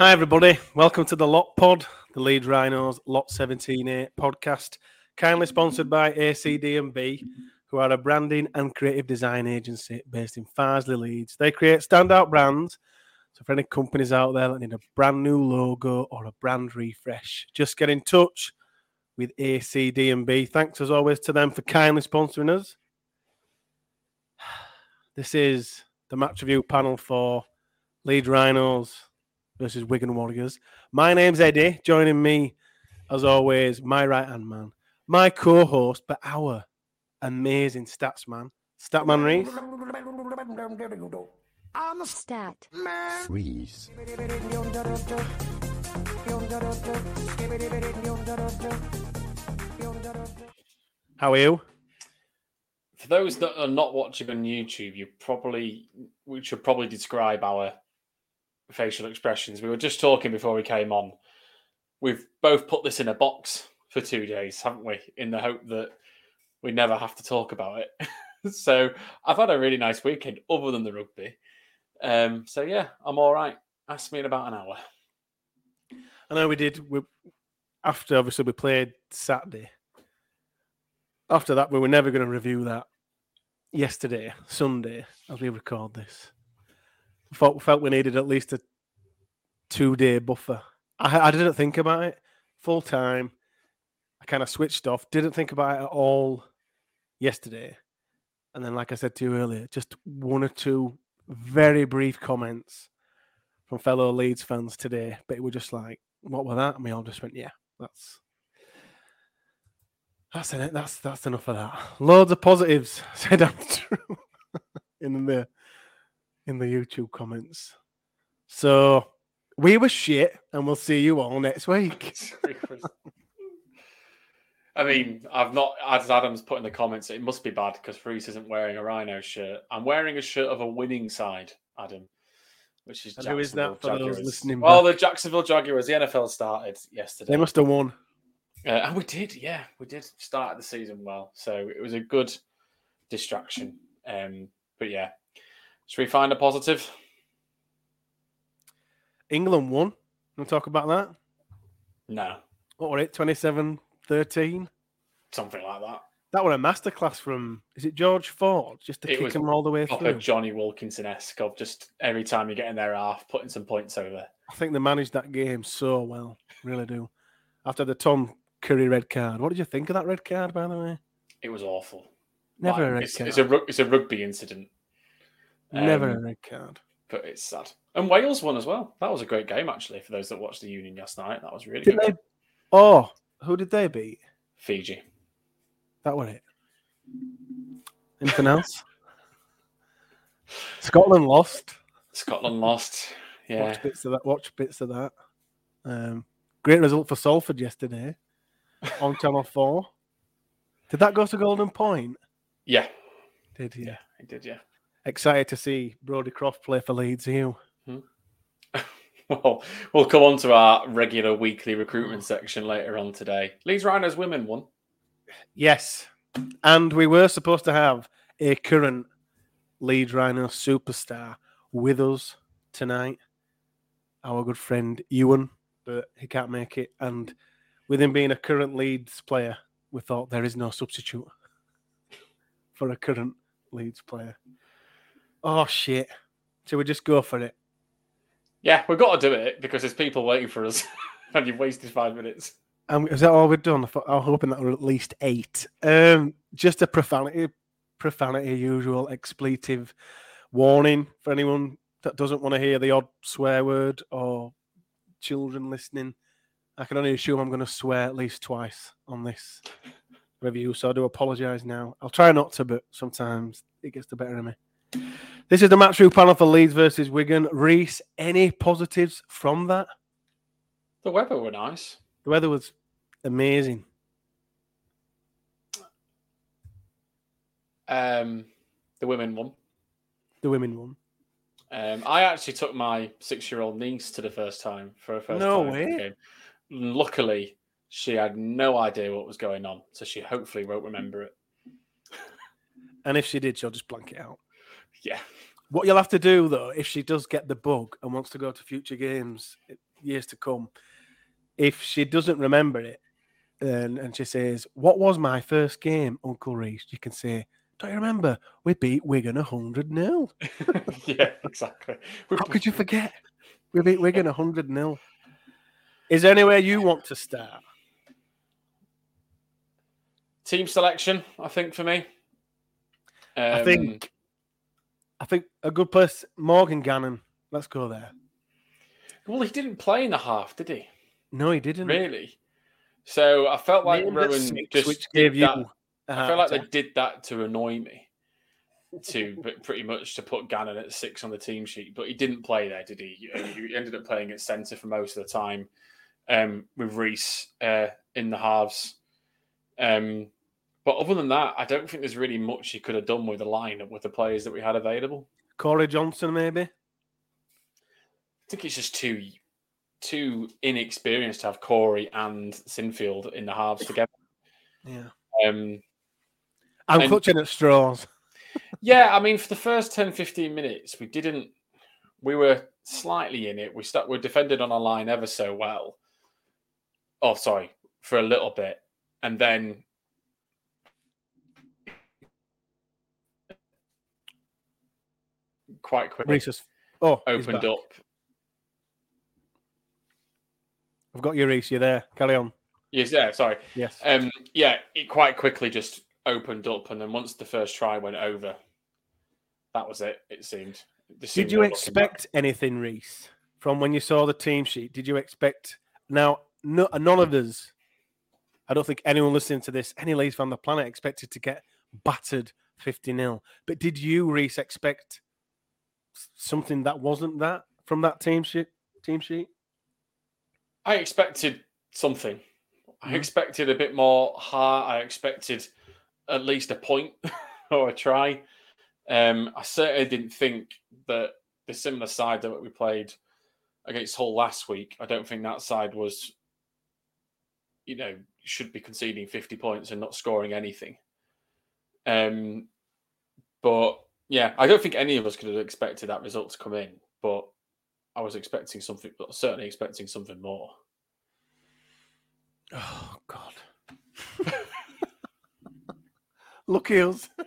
Hi, everybody. Welcome to the Lot Pod, the Leeds Rhinos Lot 17A podcast, kindly sponsored by ACD&B, who are a branding and creative design agency based in Farsley, Leeds. They create standout brands. So, for any companies out there that need a brand new logo or a brand refresh, just get in touch with ACD&B. Thanks as always to them for kindly sponsoring us. This is the match review panel for Leeds Rhinos versus Wigan Warriors. My name's Eddie. Joining me, as always, my right hand man, my co host, but our amazing stats man, Statman Reese. I'm a Stat. man. Freeze. How are you? For those that are not watching on YouTube, you probably we should probably describe our facial expressions. We were just talking before we came on. We've both put this in a box for two days, haven't we? In the hope that we never have to talk about it. so I've had a really nice weekend, other than the rugby. Um, so yeah, I'm all right. Ask me in about an hour. I know we did. We, after obviously we played Saturday. After that, we were never going to review that yesterday, Sunday, as we record this. Felt, felt we needed at least a two day buffer. I, I didn't think about it full time. I kind of switched off, didn't think about it at all yesterday. And then, like I said to you earlier, just one or two very brief comments from fellow Leeds fans today. But it was just like, what were that? And we all just went, yeah, that's that's it. That's that's enough of that. Loads of positives said Andrew in the in the YouTube comments. So we were shit, and we'll see you all next week. I mean, I've not, as Adams put in the comments, it must be bad because Freeze isn't wearing a Rhino shirt. I'm wearing a shirt of a winning side, Adam, which is who is that for those listening Well, back? the Jacksonville Jaguars, the NFL started yesterday. They must have won. Uh, and we did, yeah, we did start the season well. So it was a good distraction. Um, but yeah, should we find a positive? England won. To talk about that? No, What were it? 27 13? something like that. That were a masterclass from, is it George Ford? Just to It kick was them all the way through. Jonny Wilkinson esque of just every time you get in their half, putting some points over. I think they managed that game so well. Really do. After the Tom Curry red card. What did you think of that red card, by the way? It was awful. Never Like, a red it's, card. it's a it's a rugby incident, Never um, a red card. but it's sad. And Wales won as well. That was a great game actually for those that watched the Union last night. That was really Did good. they? Oh, who did they beat? Fiji. That were it. Anything else? Scotland lost. Scotland lost. Yeah. Watch bits of that. Watch bits of that. Um, great result for Salford yesterday on Channel Four. Did that go to Golden Point? Yeah. Did? Yeah. It did. Yeah. Excited to see Brodie Croft play for Leeds. Are You. Hmm. Well, we'll come on to our regular weekly recruitment section later on today. Leeds Rhinos women won. Yes, and we were supposed to have a current Leeds Rhino superstar with us tonight. Our good friend Ewan, but he can't make it. And with him being a current Leeds player, we thought there is no substitute for a current Leeds player. Oh shit! So we just go for it? Yeah, we've got to do it because there's people waiting for us, and you've wasted five minutes. Um, is that all we've done? I I'm hoping that we're at least eight. Um, just a profanity, profanity, usual expletive warning for anyone that doesn't want to hear the odd swear word or children listening. I can only assume I'm going to swear at least twice on this review, so I do apologise now. I'll try not to, but sometimes it gets the better of me. This is the match through panel for Leeds versus Wigan. Reese, any positives from that? The weather were nice. The weather was amazing. Um, the women won. The women won. Um, I actually took my six-year-old niece to the first time for a first No time way. game. Luckily, she had no idea what was going on, so she hopefully won't remember it. And if she did, she'll just blank it out. Yeah, What you'll have to do, though, if she does get the bug and wants to go to future games years to come, if she doesn't remember it and, and she says, What was my first game, Uncle Reese? You can say, Don't you remember? We beat Wigan 100 0. yeah, exactly. How could you forget? We beat Wigan 100 0. Is there anywhere you want to start? Team selection, I think for me. I Um, think I think a good place, Morgan Gannon. Let's go there. Well, he didn't play in the half, did he? No, he didn't. Really? So I felt like Rohan just which gave you that. I feel like they did that to annoy me, to but pretty much to put Gannon at six on the team sheet. But he didn't play there, did he? He ended up playing at centre for most of the time, um, with Reese uh, in the halves. Um, but other than that, I don't think there's really much he could have done with the lineup with the players that we had available. Corey Johnson, maybe. I think it's just too too inexperienced to have Corey and Sinfield in the halves together. Yeah. Um, I'm And- clutching at straws. Yeah, I mean, for the first 10, 15 minutes, we didn't. We were slightly in it. We stuck. We defended on our line ever so well. Oh, sorry, for a little bit, and then quite quickly Reese has- Oh, opened up. I've got you, Reese. You're there. Carry on. Yes, yeah, sorry. Yes. Um, yeah, it quite quickly just opened up, and then once the first try went over, that was it. It seemed. It just Did you expect anything, Reese, from when you saw the team sheet? Did you expect? Now, no, none of us. I don't think anyone listening to this, any Leeds fan on the planet, expected to get battered 50 0. But did you, Reese, expect something that wasn't that from that team sheet? Team sheet? I expected something. I Mhm. expected a bit more heart. I expected at least a point or a try. Um, I certainly didn't think that the similar side that we played against Hull last week. I don't think that side was, you know, should be conceding fifty points and not scoring anything. Um, but yeah, I don't think any of us could have expected that result to come in. But I was expecting something, but certainly expecting something more. Oh, God. Lucky us.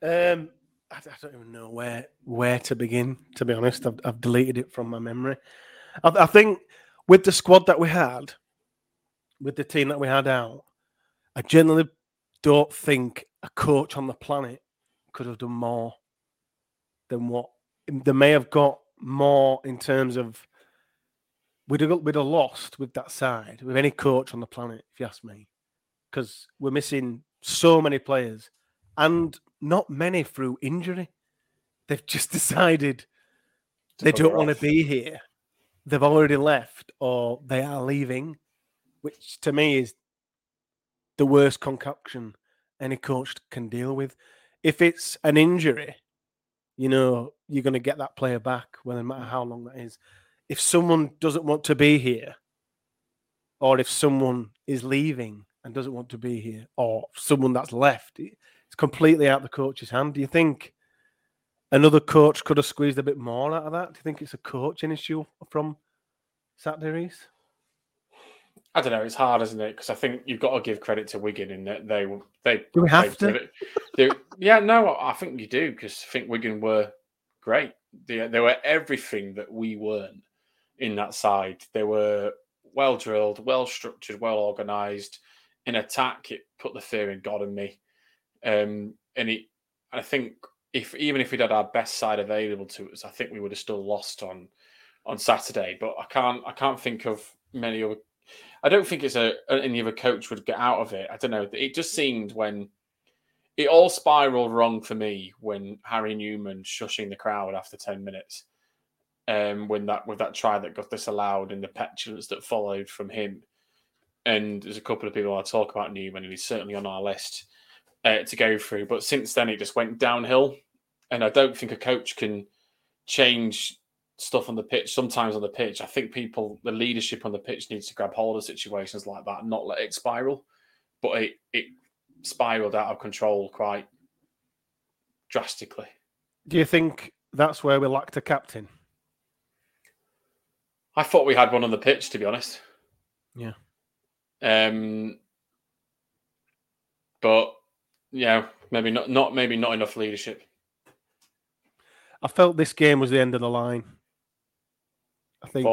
um, I, I don't even know where where to begin. To be honest, I've, I've deleted it from my memory. I, I think with the squad that we had, with the team that we had out, I generally don't think a coach on the planet could have done more than what they may have got more in terms of we'd have, we'd have lost with that side with any coach on the planet, if you ask me, because we're missing so many players and not many through injury. They've just decided they don't want to be here. They've already left or they are leaving, which to me is the worst concoction any coach can deal with. If it's an injury, you know, you're going to get that player back, well, no matter mm. how long that is. If someone doesn't want to be here, or if someone is leaving and doesn't want to be here, or someone that's left, it's completely out the coach's hand. Do you think another coach could have squeezed a bit more out of that? Do you think it's a coaching issue from Saturday, Reese? I don't know. It's hard, isn't it? Because I think you've got to give credit to Wigan in that they they Do we have they, to? they- yeah, no, I think you do because I think Wigan were great. They, they were everything that we weren't in that side. They were well drilled, well structured, well organised. In attack, it put the fear in God and me. Um, and it, I think if even if we'd had our best side available to us, I think we would have still lost on on Saturday. But I can't I can't think of many other. I don't think it's a any other coach would get out of it. I don't know. It just seemed when it all spiraled wrong for me when Harry Newman shushing the crowd after ten minutes. Um, when that with that try that got disallowed and the petulance that followed from him, and there's a couple of people I talk about Newman, and he's certainly on our list uh, to go through. But since then, it just went downhill, and I don't think a coach can change stuff on the pitch. Sometimes on the pitch, I think people, the leadership on the pitch, needs to grab hold of situations like that and not let it spiral. But it it spiraled out of control quite drastically. Do you think that's where we lacked a captain? I thought we had one on the pitch, to be honest. Yeah. Um, but yeah, maybe not. Not maybe not enough leadership. I felt this game was the end of the line. I think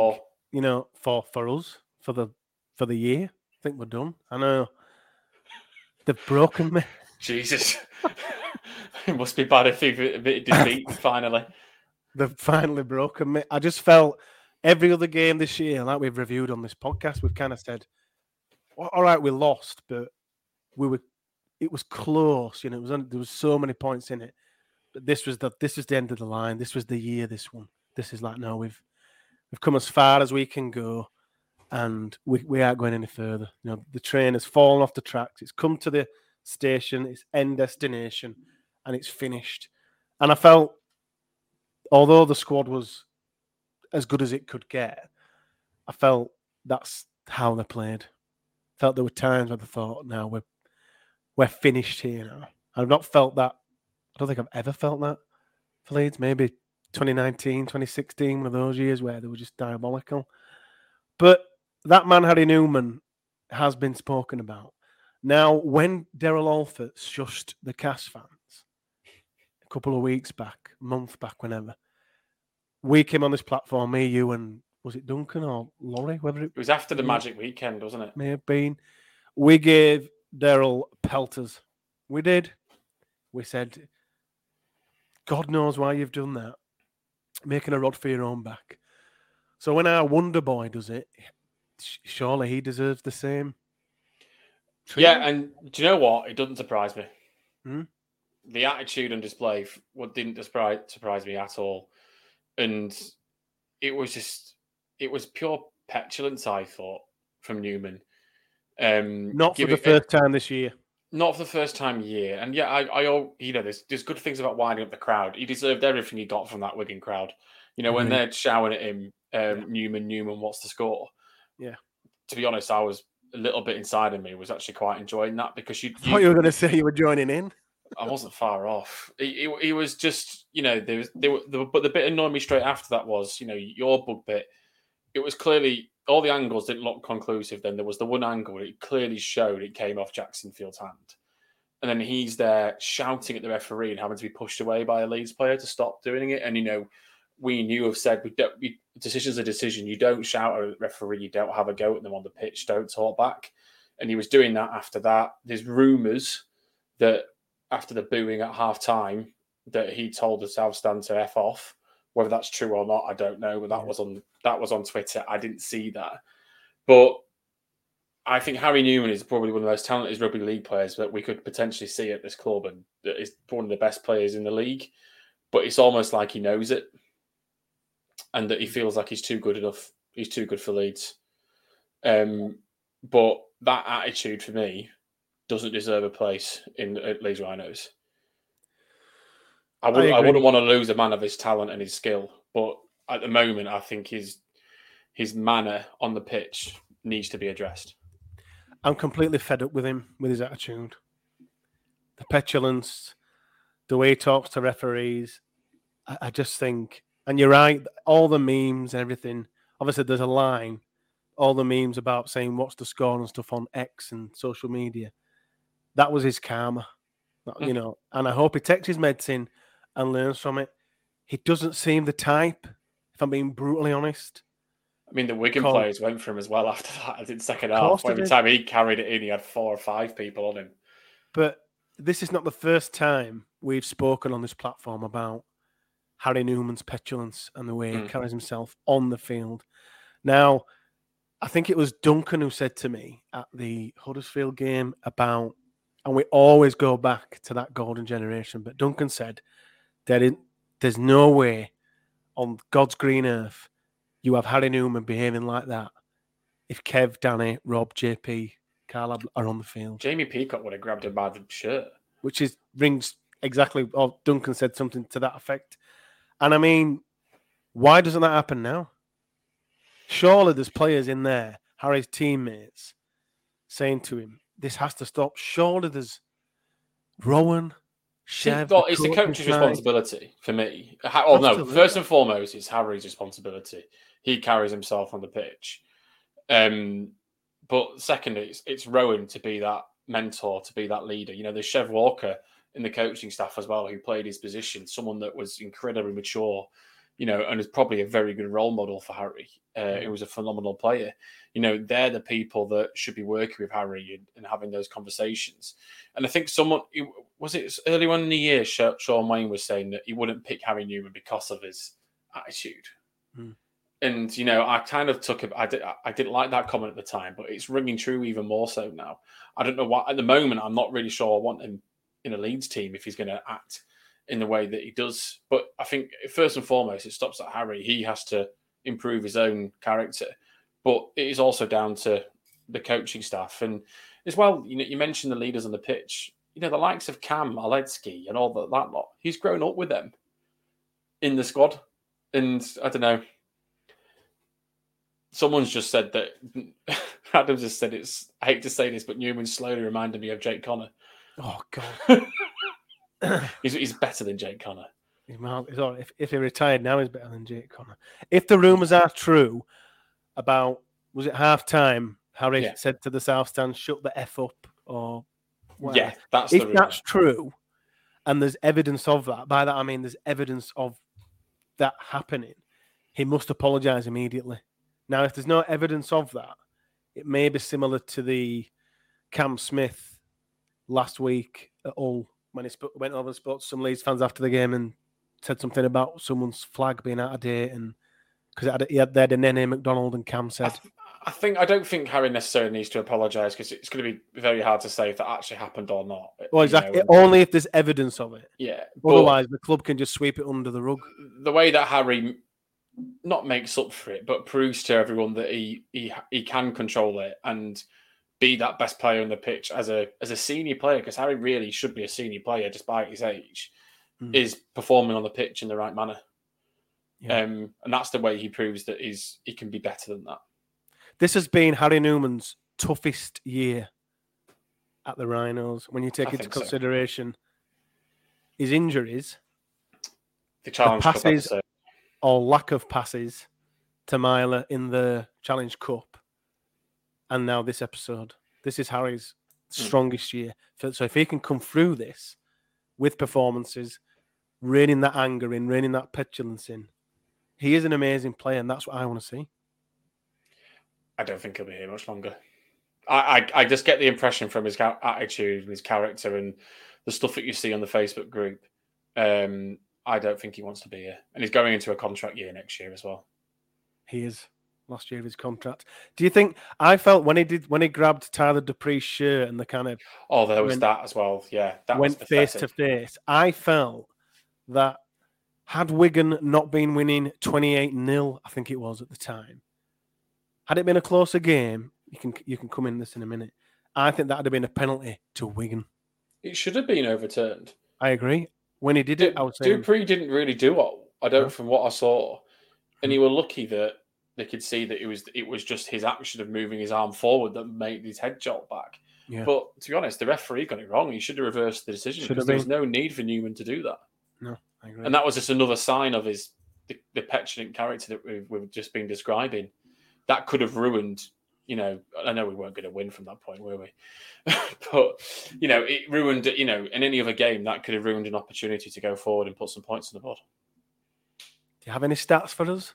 you know for for us for the for the year. I think we're done. I know they've broken me. Jesus, it must be bad if you've defeat finally. They've finally broken me. I just felt every other game this year, like we've reviewed on this podcast, we've kind of said, "Well, "All right, we lost, but we were. It was close. You know, it was. There was so many points in it, but this was the. This is the end of the line. This was the year. This one. This is like no, we've we've come as far as we can go, and we we aren't going any further. You know, the train has fallen off the tracks. It's come to the station. It's end destination, and it's finished. And I felt, although the squad was as good as it could get, I felt that's how they played. Felt there were times where I thought, "Now we're we're finished here now." I've not felt that. I don't think I've ever felt that for Leeds. Maybe 2019, 2016, one of those years where they were just diabolical. But that man, Harry Newman, has been spoken about. Now, when Daryl Alford shushed the Cass fans a couple of weeks back, month back, whenever, we came on this platform, me, you, and was it Duncan or Laurie, whether it It was after the. Magic Weekend, wasn't it? may have been. We gave Daryl pelters. We did. We said, God knows why you've done that. Making a rod for your own back. So when our Wonder Boy does it, surely he deserves the same. Yeah, and do you know what? It doesn't surprise me. Hmm? The attitude and display what didn't surprise surprise me at all, and it was just it was pure petulance. I thought from Newman. Um, not for the giving- first time this year. Not for the first time year. And yeah, I, I, you know, there's there's good things about winding up the crowd. He deserved everything he got from that Wigan crowd. You know, when Agreed. they're shouting at him, um, Newman, Newman, what's the score? Yeah. To be honest, I was a little bit inside of me was actually quite enjoying that because you, I thought you were going to say you were joining in. I wasn't far off. He, was just, you know, there was, there were, the, but the bit annoyed me straight after that was, you know, your bug bit. It was clearly all the angles didn't look conclusive. Then there was the one angle where it clearly showed it came off Jackson Field's hand, and then he's there shouting at the referee and having to be pushed away by a Leeds player to stop doing it. And you know, we knew have said we don't. We, decision's a decision. You don't shout at a referee. You don't have a go at them on the pitch. Don't talk back. And he was doing that after that. There's rumours that after the booing at half time that he told the South Stand to F off. Whether that's true or not, I don't know. But that Yeah. was on that was on Twitter. I didn't see that. But I think Harry Newman is probably one of the most talented rugby league players that we could potentially see at this club and that is one of the best players in the league. But it's almost like he knows it. And that he feels like he's too good enough. He's too good for Leeds. Um, but that attitude for me doesn't deserve a place in at Leeds Rhinos. I wouldn't. I, agree. wouldn't want to lose a man of his talent and his skill, but at the moment, I think his his manner on the pitch needs to be addressed. I'm completely fed up with him, with his attitude. The petulance, the way he talks to referees. I, I just think, and you're right, all the memes and everything. Obviously, there's a line, all the memes about saying what's the score and stuff on X and social media. That was his karma, you mm. know. And I hope he takes his medicine and learns from it. He doesn't seem the type, if I'm being brutally honest. I mean, the Wigan Col- players went for him as well after that. I did second half. Every time he carried it in, he had four or five people on him. But this is not the first time we've spoken on this platform about Harry Newman's petulance and the way he Mm. carries himself on the field. Now, I think it was Duncan who said to me at the Huddersfield game about, and we always go back to that golden generation, but Duncan said, there is, there's no way on God's green earth you have Harry Newman behaving like that if Kev, Danny, Rob, JP, Carl are on the field Jamie Peacock would have grabbed him by the shirt. which is rings exactly. Or Duncan said something to that effect. And I mean, why doesn't that happen now? Surely there's players in there, Harry's teammates, saying to him, "This has to stop." Surely there's Rohan, See, Chev. well, it's the coach's responsibility for me. Oh no, first and foremost, it's Harry's responsibility. He carries himself on the pitch. Um, but secondly, it's, it's Rohan to be that mentor, to be that leader. You know, there's Chev Walker in the coaching staff as well, who played his position, someone that was incredibly mature, you know, and is probably a very good role model for Harry. Uh, He was a phenomenal player. You know, they're the people that should be working with Harry and, and having those conversations. And I think someone was it early on in the year, Shaun Wane was saying that he wouldn't pick Harry Newman because of his attitude. Hmm. And you know, I kind of took it. I did. I didn't like that comment at the time, but it's ringing true even more so now. I don't know what. At the moment, I'm not really sure I want him in a Leeds team if he's going to act in the way that he does. But I think first and foremost, it stops at Harry. He has to improve his own character, but it is also down to the coaching staff and as well. You know, you mentioned the leaders on the pitch. You know, the likes of Cam Oledzki and all that, that lot. He's grown up with them in the squad, and I don't know. Someone's just said that. Adams just said it's. I hate to say this, but Newman slowly reminded me of Jake Connor. Oh God. He's, he's better than Jake Connor. He's all. If, if he retired now, he's better than Jake Connor. If the rumours are true about, was it half time? Harry Yeah. said to the South Stand, shut the F up, or whatever. Yeah, that's the if that's true, and there's evidence of that, by that I mean there's evidence of that happening, he must apologise immediately. Now, if there's no evidence of that, it may be similar to the Cam Smith last week at Hull when he sp- went over and spoke to some Leeds fans after the game and said something about someone's flag being out of date and because he had had a Nene McDonald and Cam I, th- I think I don't think Harry necessarily needs to apologise because it's going to be very hard to say if that actually happened or not. "Well, exactly, know, only if there's evidence of it. yeah. Otherwise, the club can just sweep it under the rug." the way that Harry not makes up for it, but proves to everyone that he he he can control it and be that best player on the pitch as a as a senior player because Harry really should be a senior player despite his age Mm. is performing on the pitch in the right manner. Yeah. Um, and that's the way he proves that he's he can be better than that. This has been Harry Newman's toughest year at the Rhinos when you take I into think so. consideration his injuries The challenge Cup passes- or lack of passes to Myler in the Challenge Cup, and now this episode. This is Harry's Hmm. strongest year. So so if he can come through this with performances, reining that anger in, reining that petulance in, he is an amazing player, and that's what I want to see. I don't think he'll be here much longer. I, I, I just get the impression from his attitude and his character and the stuff that you see on the Facebook group. Um, I don't think he wants to be here, and he's going into a contract year next year as well. He is last year of his contract. Do you think I felt when he did when he grabbed Tyler Dupree's shirt and the kind of Oh, there was When- that as well. Yeah, that went face to face? I felt that had Wigan not been winning 28 0 I think it was at the time, had it been a closer game, you can you can come in this in a minute. I think that would have been a penalty to Wigan. It should have been overturned. I agree. When he did it, I was saying, Dupree didn't really do what I don't No. from what I saw, and you were lucky that they could see that it was it was just his action of moving his arm forward that made his head jolt back. Yeah. But to be honest, the referee got it wrong. He should have reversed the decision Should because there was no need for Newman to do that. No, I agree. And that was just another sign of his the, the petulant character that we've, we've just been describing. That could have ruined, you know. I know we weren't going to win from that point, were we? but you know, it ruined. You know, in any other game, that could have ruined an opportunity to go forward and put some points on the board. Do you have any stats for us?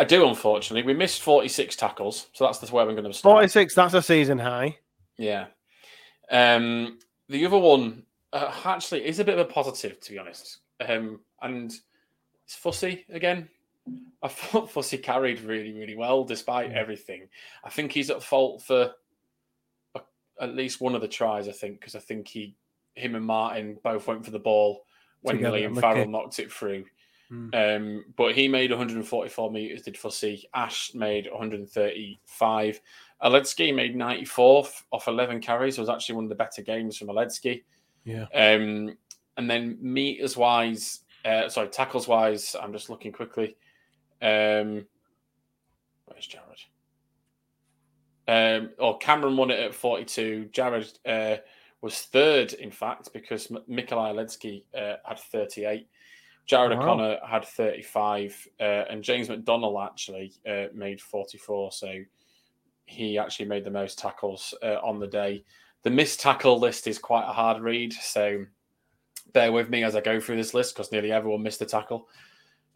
I do, unfortunately. We missed 46 tackles, so that's the way we're going to start. 46, that's a season high. Yeah. Um, the other one uh, actually is a bit of a positive, to be honest. Um, and it's Fussy again. I thought Fussy carried really, really well despite everything. I think he's at fault for a, at least one of the tries, I think, because I think he, him and Martin both went for the ball when Together, Liam. Farrell knocked it through. Hmm. Um, but he made 144 meters, did Fussy. Ash made 135. Oledzki made 94 off 11 carries. It was actually one of the better games from Oledzki. Yeah. Um, and then meters wise, uh, sorry, tackles wise, I'm just looking quickly. Um, where's Jarrod? Um, or Cameron won it at 42. Jarrod uh, was third, in fact, because Mikolaj Oledzki uh, had 38. Jarrod Wow. O'Connor had 35, uh, and James McDonnell actually uh, made 44. So he actually made the most tackles uh, on the day. The missed tackle list is quite a hard read, so bear with me as I go through this list because nearly everyone missed a tackle.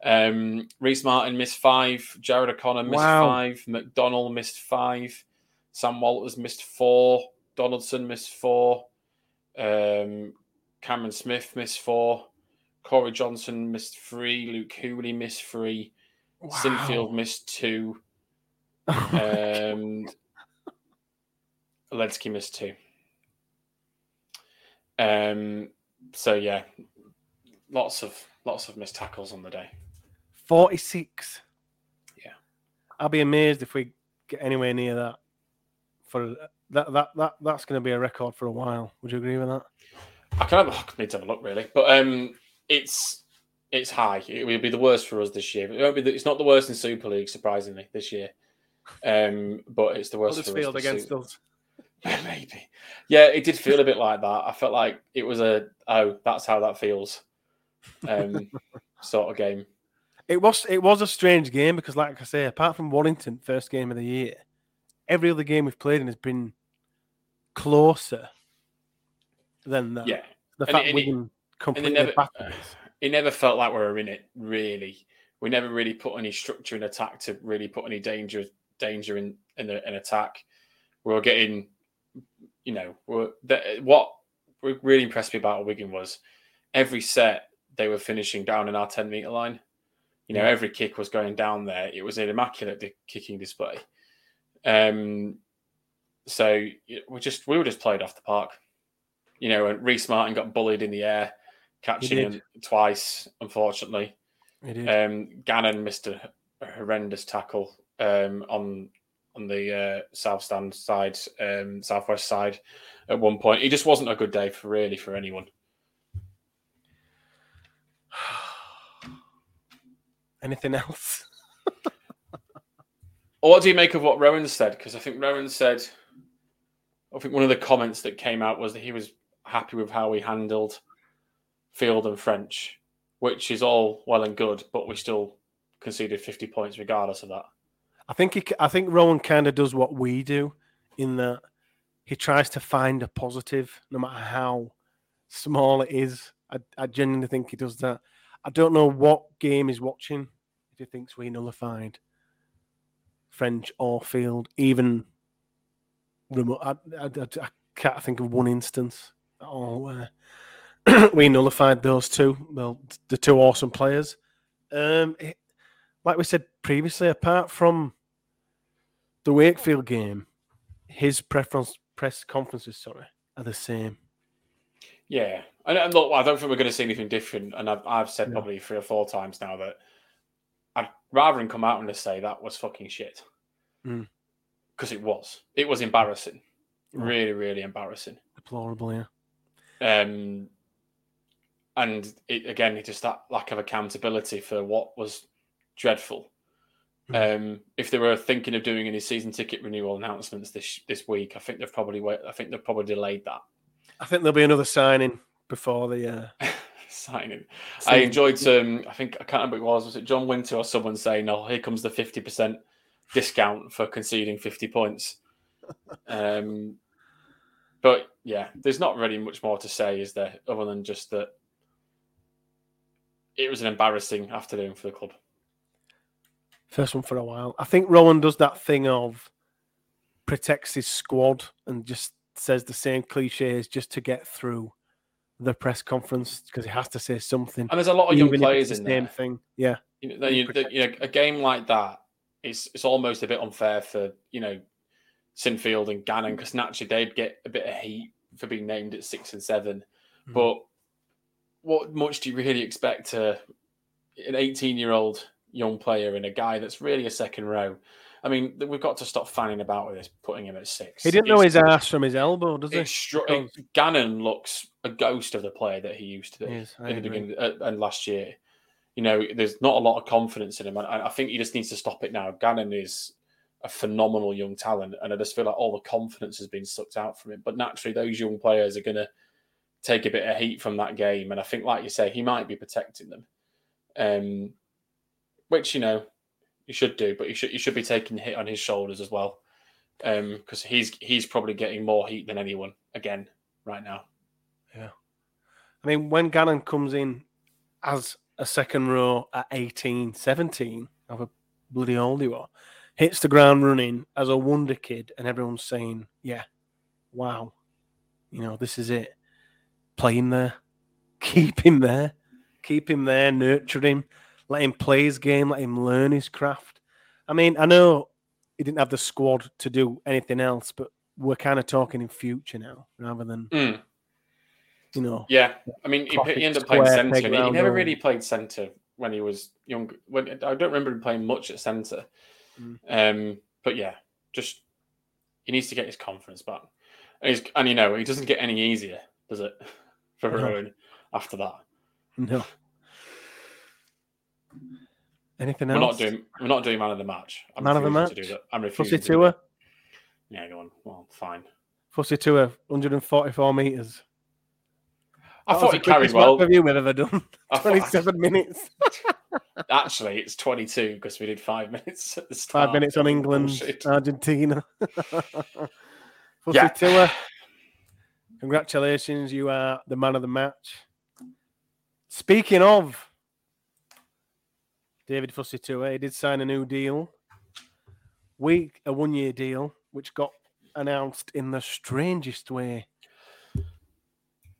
Um, Rhyse Martin missed five, Jarrod O'Connor missed Wow. five, McDonnell missed five, Sam Walters missed four, Donaldson missed four, um, Cameron Smith missed four, Corey Johnson missed three, Luke Hooley missed three, Sinfield missed two, um, Oledzki missed two. Um, so yeah, lots of lots of missed tackles on the day. 46. Yeah. I'll be amazed if we get anywhere near that. For that, that, that that's going to be a record for a while. Would you agree with that? I can have, I need to have a look really, but um, it's it's high. It will be the worst for us this year. It won't be. The, it's not the worst in Super League, surprisingly, this year. Um, but it's the worst. Huddersfield against Super- us. Maybe. Yeah, it did feel a bit like that. I felt like it was a oh, that's how that feels. Um, sort of game. It was it was a strange game because, like I say, apart from Warrington, first game of the year, every other game we've played in has been closer than that. Yeah. the And fact and it- Wigan completely never- us. It never felt like we were in it, really. We never really put any structure in attack to really put any danger danger in in an attack. We were getting, you know, we're, the, what really impressed me about Wigan was every set they were finishing down in our 10 meter line. You know, Yeah. every kick was going down there. It was an immaculate di- kicking display. Um, so we just we were just played off the park. You know, and Rhyse Martin got bullied in the air, catching him twice, unfortunately. Um, Gannon missed a, a horrendous tackle um, on on the uh, south stand side, um, southwest side. At one point, it just wasn't a good day for really for anyone. Anything else? Or what do you make of what Rohan said? Because I think Rohan said, I think one of the comments that came out was that he was happy with how we handled Field and French, which is all well and good, but we still conceded 50 points regardless of that. I think he, I think Rohan kind of does what we do, in that he tries to find a positive, no matter how small it is. I, I genuinely think he does that. I don't know what game he's watching if he thinks we nullified French or Field, even remote. I, I, I- I can't think of one instance at all where we nullified those two. Well, the two awesome players. Um, it- like we said previously, apart from the Wakefield game, his preference press conferences, sorry, are the same. Yeah, and, and look, I don't think we're going to see anything different. And I've, I've said No. probably three or four times now that I'd rather than come out and just say that was fucking shit Mm. because it was. It was embarrassing, Right. really, really embarrassing. Deplorable, yeah. Um, and it, again, just that lack of accountability for what was dreadful. Um, if they were thinking of doing any season ticket renewal announcements this this week, I think they've probably wait, I think they've probably delayed that I think there'll be another signing before the. Uh, signing. I enjoyed um I think I can't remember who it was, was it John Winter or someone saying, Oh, here comes the fifty percent discount for conceding fifty points. Um but yeah, there's not really much more to say, is there, other than just that it was an embarrassing afternoon for the club. First one for a while. I think Rohan does that thing of protects his squad and just says the same cliches just to get through the press conference because he has to say something. And there's a lot of young players in the same there. thing. Yeah. You know, you, the- you know, a game like that, it's it's almost a bit unfair for you know Sinfield and Gannon because naturally they'd get a bit of heat for being named at six and seven. Mhm. But what much do you really expect to an 18 year old young player and a guy that's really a second row? I mean, we've got to stop fanning about with this, putting him at six. He didn't know It's- his ass from his elbow, does he? it's str- Because- Gannon looks a ghost of the player that he used to be Yes, in the beginning uh, and last year. You know, there's not a lot of confidence in him, and I I think he just needs to stop it now. Gannon is a phenomenal young talent, and I just feel like all the confidence has been sucked out from him. But naturally, those young players are going to take a bit of heat from that game, and I think, like you say, he might be protecting them, um, which you know you should do, but you should you should be taking hit on his shoulders as well, because he's he's probably getting more heat than anyone again right now. Yeah, I mean, when Gannon comes in as a second row at 18, 17, a bloody old you are, hits the ground running as a wonder kid, and everyone's saying, yeah, wow, you know, this is it. Play him there, keep him there, keep him there, nurture him, let him play his game, let him learn his craft. I mean, I know he didn't have the squad to do anything else, but we're kind of talking in future now rather than, Mm. you know, Yeah, I mean, he, he ended up playing centre. He, never really played centre when he was young. When I don't remember him playing much at centre. Mm. Um, but yeah, just he needs to get his confidence back. And, he's, and you know, he doesn't get any easier, does it, for No. Rohan after that? No. Anything else? We're not doing. We're not doing man of the match. I'm Man of the refusing To match? do that. I'm Fussy refusing. Tour. that. Yeah, go on. Well, fine. Fussy Tour, 144 metres. I That thought he carried well. lap review we've ever done. I thought- 27 minutes. Actually, it's 22 because we did five minutes at the start. Five minutes on oh, England, bullshit. Argentina. Fussy Yeah. Tour. Congratulations, you are the man of the match. Speaking of David Fusitu'a, he did sign a new deal. Week a one year deal, which got announced in the strangest way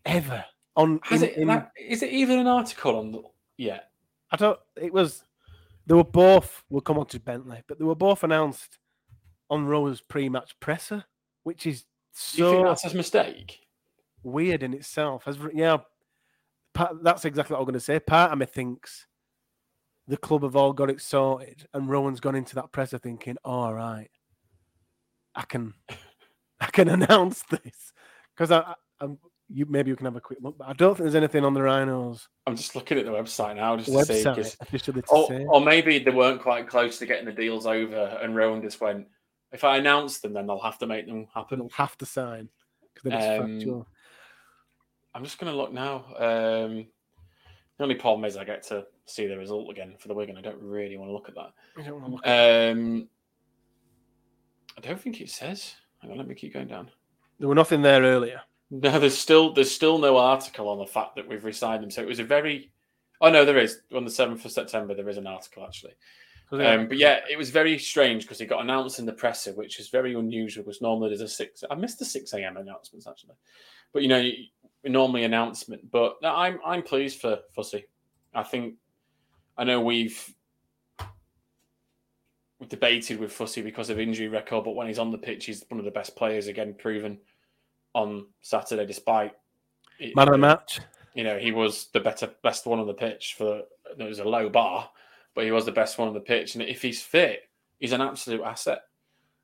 ever. On Has in- it? in- that- is it even an article on? The, yeah. I don't. It was. They were both. We'll come on to Bentley, but they were both announced on Rowe's pre-match presser, which is Do you think so that's a mistake? Weird in itself. As yeah, part, that's exactly what I'm going to say. Part of me thinks the club have all got it sorted, and Rohan's gone into that presser thinking, "All right, I can, I can announce this," because I, I'm. You maybe you can have a quick look, but I don't think there's anything on the Rhinos I'm just looking at the website now just to see. website officially to Or, say. or maybe they weren't quite close to getting the deals over, and Rohan just went, "If I announce them, then they'll have to make them happen." They'll have to sign because then it's Um, factual. I'm just going to look now. Um, the only problem is I get to see the result again for the Wigan. I don't really want to look at that. I don't want to look at Um, I don't think it says. Hang on, let me keep going down. There were nothing there earlier. No, there's still there's still no article on the fact that we've resigned him. So it was a very. Oh no, there is on the seventh of September. There is an article actually. Um, but yeah, it was very strange because it got announced in the presser, which is very unusual because normally there's a six. I missed the six a.m. announcements actually, but you know, normally announcement. But no, I'm I'm pleased for Fussy. I think I know we've we've debated with Fussy because of injury record, but when he's on the pitch, he's one of the best players again, proven on Saturday, despite it- man of the match. you know, he was the better, best one on the pitch for it was a low bar, but he was the best one on the pitch. And if he's fit, he's an absolute asset.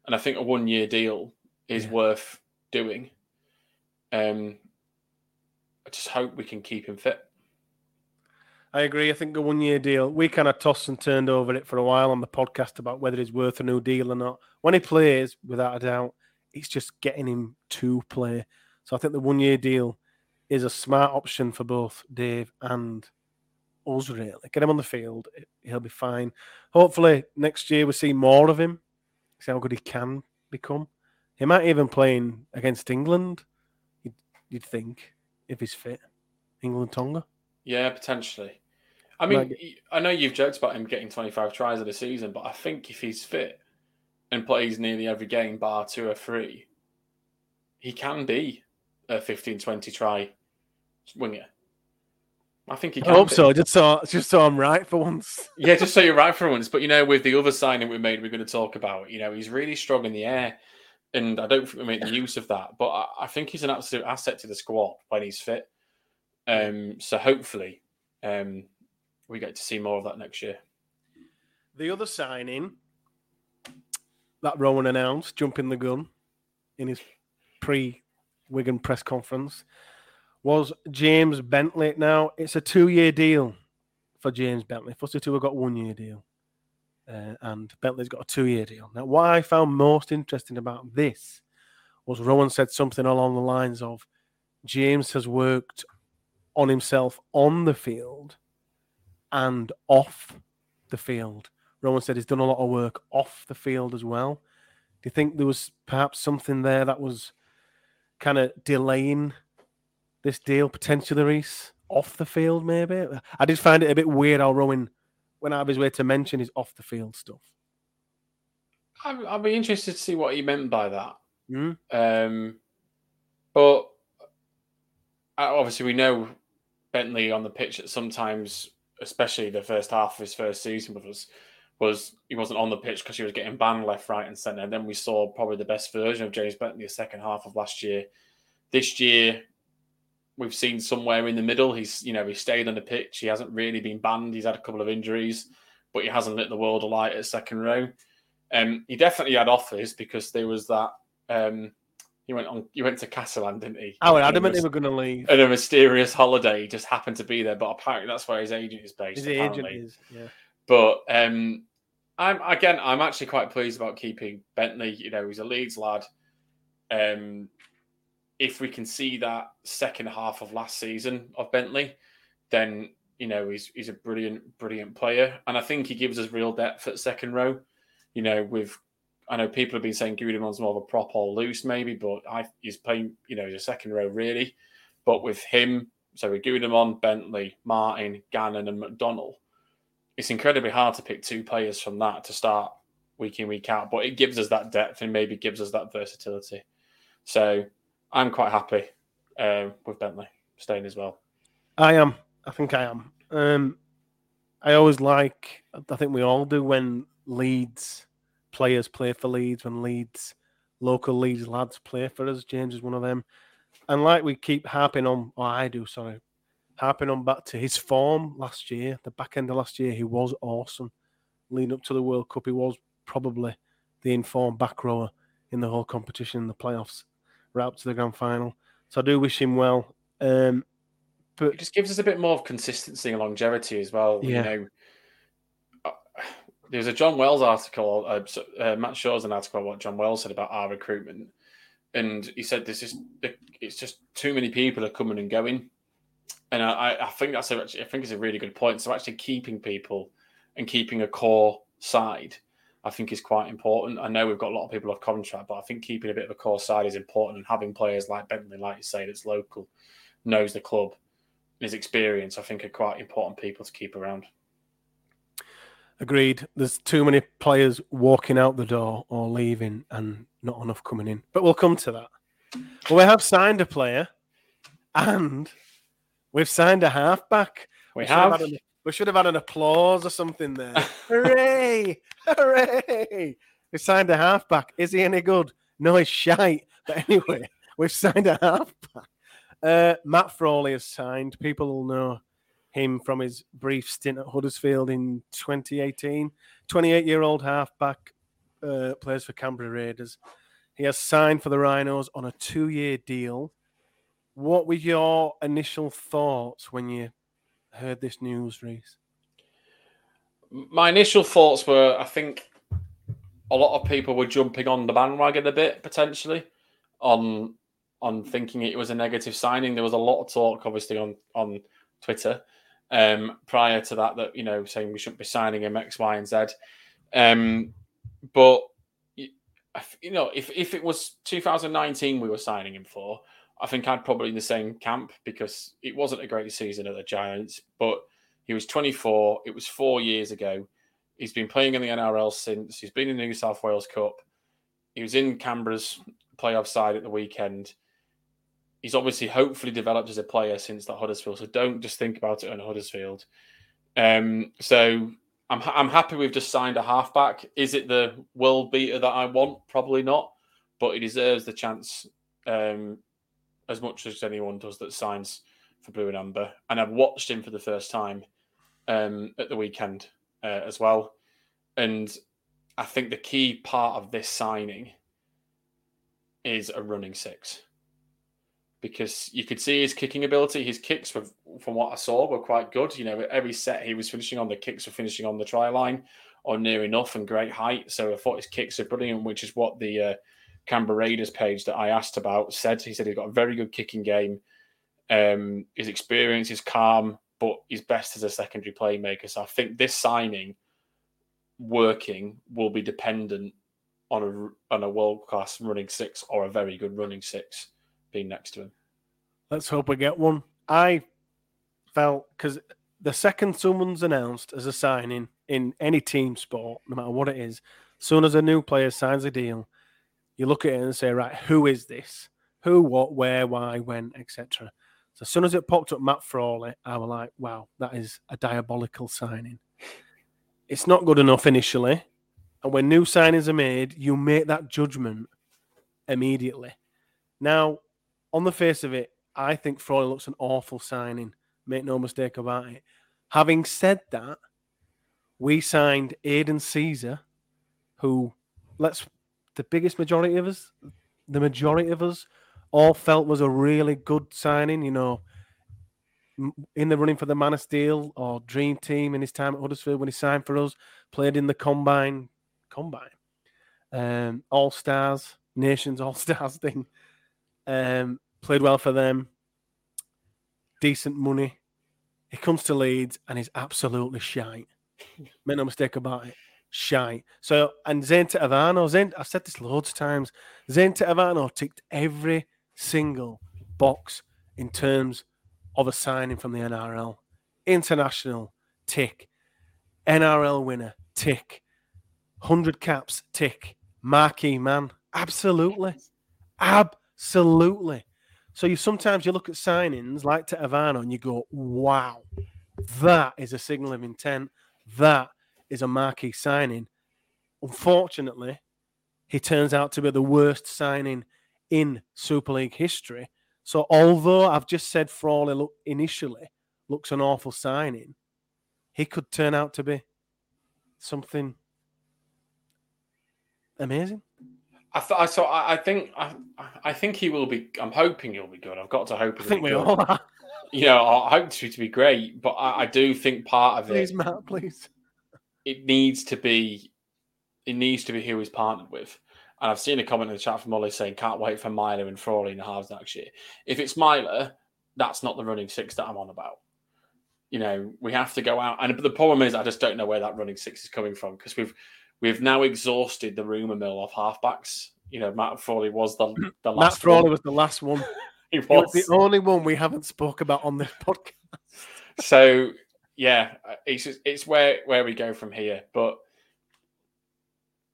And I think a one year deal is Yeah. worth doing. Um, I just hope we can keep him fit. I agree. I think a one year deal. We kind of tossed and turned over it for a while on the podcast about whether it's worth a new deal or not. When he plays, without a doubt, it's just getting him to play. So I think the one year deal is a smart option for both Dave and us, really. Get him on the field, he'll be fine. Hopefully, next year we'll see more of him, see how good he can become. He might even play in against England, you'd, you'd think, if he's fit. England Tonga. Yeah, potentially. I mean, Like- I know you've joked about him getting 25 tries of the season, but I think if he's fit and plays nearly every game, bar two or three, he can be a 15, 20 try winger. I think he I can. hope be. so. Just so, just so I'm right for once. Yeah, just so you're right for once. But you know, with the other signing we made, we're going to talk about. You know, he's really strong in the air, and I don't think we make use of that. But I, I think he's an absolute asset to the squad when he's fit. Um, so hopefully, um, we get to see more of that next year. The other signing that Rohan announced, jumping the gun in his pre Wigan press conference, was James Bentley. Now, it's a two year deal for James Bentley. Fusitu'a have got one year deal, uh, and Bentley's got a two year deal. Now, what I found most interesting about this was Rohan said something along the lines of James has worked on himself on the field and off the field. Rohan said he's done a lot of work off the field as well. Do you think there was perhaps something there that was kind of delaying this deal potentially, Reese? Off the field, maybe? I did find it a bit weird how Rohan went out of his way to mention his off the field stuff. I'd, I'd be interested to see what he meant by that. Hmm? Um, but uh, obviously, we know Bentley on the pitch that sometimes, especially the first half of his first season with us, was he wasn't on the pitch because he was getting banned left, right, and centre. And then we saw probably the best version of James Bentley the second half of last year. This year, we've seen somewhere in the middle. He's you know he stayed on the pitch. He hasn't really been banned. He's had a couple of injuries, but he hasn't lit the world alight at second row. Um, he definitely had offers because there was that. Um, he went on. He went to Catalan, didn't he? I was And adamant they were going to leave. And a mysterious holiday He just happened to be there, but apparently that's where his agent is based. His agent is, yeah. But um, I'm again, I'm actually quite pleased about keeping Bentley. You know, he's a Leeds lad. Um, if we can see that second half of last season of Bentley, then you know he's he's a brilliant, brilliant player, and I think he gives us real depth at second row. You know, with I know people have been saying Gudemon's more of a prop or loose, maybe, but I he's playing, you know, he's a second row really. But with him, so with Gudemon, Bentley, Martin, Gannon, and McDonnell, it's incredibly hard to pick two players from that to start week in, week out. But it gives us that depth and maybe gives us that versatility. So I'm quite happy uh, with Bentley staying as well. I am. I think I am. Um, I always like. I think we all do when Leeds players play for Leeds, when Leeds local Leeds lads play for us. James is one of them, and like we keep harping on. Or I do. Sorry, harping on back to his form last year. The back end of last year, he was awesome. Leading up to the World Cup, he was probably the informed back rower in the whole competition, in the playoffs, up to the grand final. So I do wish him well. Um, but It just gives us a bit more of consistency and longevity as well. Yeah. You know, uh, there's a John Wells article, uh, uh, Matt Shaw's an article about what John Wells said about our recruitment, and he said this is it's just too many people are coming and going, and I, I think that's a, I think it's a really good point. So actually keeping people and keeping a core side, I think is quite important. I know we've got a lot of people off contract, but I think keeping a bit of a core side is important, and having players like Bentley, like you say, that's local, knows the club, his experience, I think are quite important people to keep around. Agreed. There's too many players walking out the door or leaving and not enough coming in. But we'll come to that. Well, we have signed a player and we've signed a halfback. We have have. had an, we should have had an applause or something there. Hooray! Hooray! We signed a halfback. Is he any good? No, he's shite. But anyway, we've signed a halfback. Uh, Matt Frawley has signed. People will know him from his brief stint at Huddersfield in 2018. 28 year old halfback, uh, plays for Canberra Raiders. He has signed for the Rhinos on a two year deal. What were your initial thoughts when you heard this news, Reese? My initial thoughts were I think a lot of people were jumping on the bandwagon a bit potentially on on thinking it was a negative signing. There was a lot of talk, obviously, on on Twitter um, prior to that that you know saying we shouldn't be signing him X, Y, and Z. Um, but you know, if if it was 2019 we were signing him for, I think I'd probably in the same camp because it wasn't a great season at the Giants. But He was 24. It was four years ago. He's been playing in the NRL since. He's been in the New South Wales Cup. He was in Canberra's playoff side at the weekend. He's obviously, hopefully, developed as a player since that Huddersfield. So don't just think about it on Huddersfield. Um, so I'm I'm happy we've just signed a halfback. Is it the world beater that I want? Probably not, but he deserves the chance um, as much as anyone does that signs for Blue and Amber. And I've watched him for the first time um, at the weekend uh, as well. And I think the key part of this signing is a running six because you could see his kicking ability. His kicks, were, from what I saw, were quite good. You know, every set he was finishing on the kicks were finishing on the try line or near enough and great height. So I thought his kicks are brilliant, which is what the uh, Canberra Raiders page that I asked about said. He said he's got a very good kicking game. Um, his experience is calm, but he's best as a secondary playmaker. So I think this signing working will be dependent on a on a world class running six or a very good running six being next to him. Let's hope we get one. I felt because the second someone's announced as a signing in any team sport, no matter what it is, soon as a new player signs a deal, you look at it and say, right, who is this? Who, what, where, why, when, etc. So as soon as it popped up Matt Frawley, I was like, wow, that is a diabolical signing. It's not good enough initially. And when new signings are made, you make that judgment immediately. Now, on the face of it, I think Frawley looks an awful signing. Make no mistake about it. Having said that, we signed Aidan Sezer, who let's the biggest majority of us, the majority of us, all felt was a really good signing. You know, in the running for the Man of Steel or Dream Team in his time at Huddersfield when he signed for us, played in the Combine, Combine, um, All Stars, Nations All Stars thing. Um, played well for them. Decent money. He comes to Leeds and he's absolutely shite. Make no mistake about it. Shite. So, and Zane Tetevano, Zane, I've said this loads of times. Zane Tetevano ticked every single box in terms of a signing from the NRL. International, tick. NRL winner, tick. 100 caps, tick. Marquee man, absolutely. Absolutely. So you sometimes you look at signings like Tetevano and you go, wow, that is a signal of intent. That is a marquee signing. Unfortunately, he turns out to be the worst signing in Super League history. So although I've just said Frawley look initially looks an awful signing, he could turn out to be something amazing. I thought I saw. I, I think. I, I think he will be. I'm hoping he'll be good. I've got to hope. I think we good. all are. You know, I hope to, to be great, but I, I do think part of Please, it. Please, Matt, please. It needs to be. It needs to be who he's partnered with. And I've seen a comment in the chat from Molly saying, "Can't wait for Myler and Frawley in the halves next year." If it's Myler, that's not the running six that I'm on about. You know, we have to go out, and the problem is, I just don't know where that running six is coming from because we've we've now exhausted the rumor mill of halfbacks. You know, Matt Frawley was the, the last Matt Frawley one. was the last one. He He was was. the only one we haven't spoke about on this podcast. so yeah, it's just, it's where where we go from here. But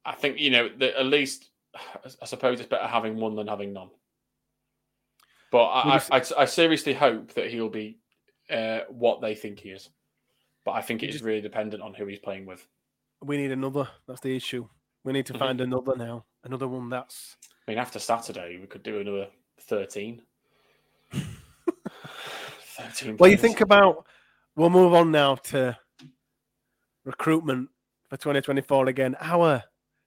I think you know that at least I suppose it's better having one than having none. But I, I, I, I seriously hope that he'll be uh, what they think he is. But I think it is really dependent on who he's playing with. We need another. That's the issue. We need to Mhm. find another now. Another one that's I mean, after Saturday, we could do another 13. 13 Well, you think about. We'll move on now to recruitment for 2024 again. Our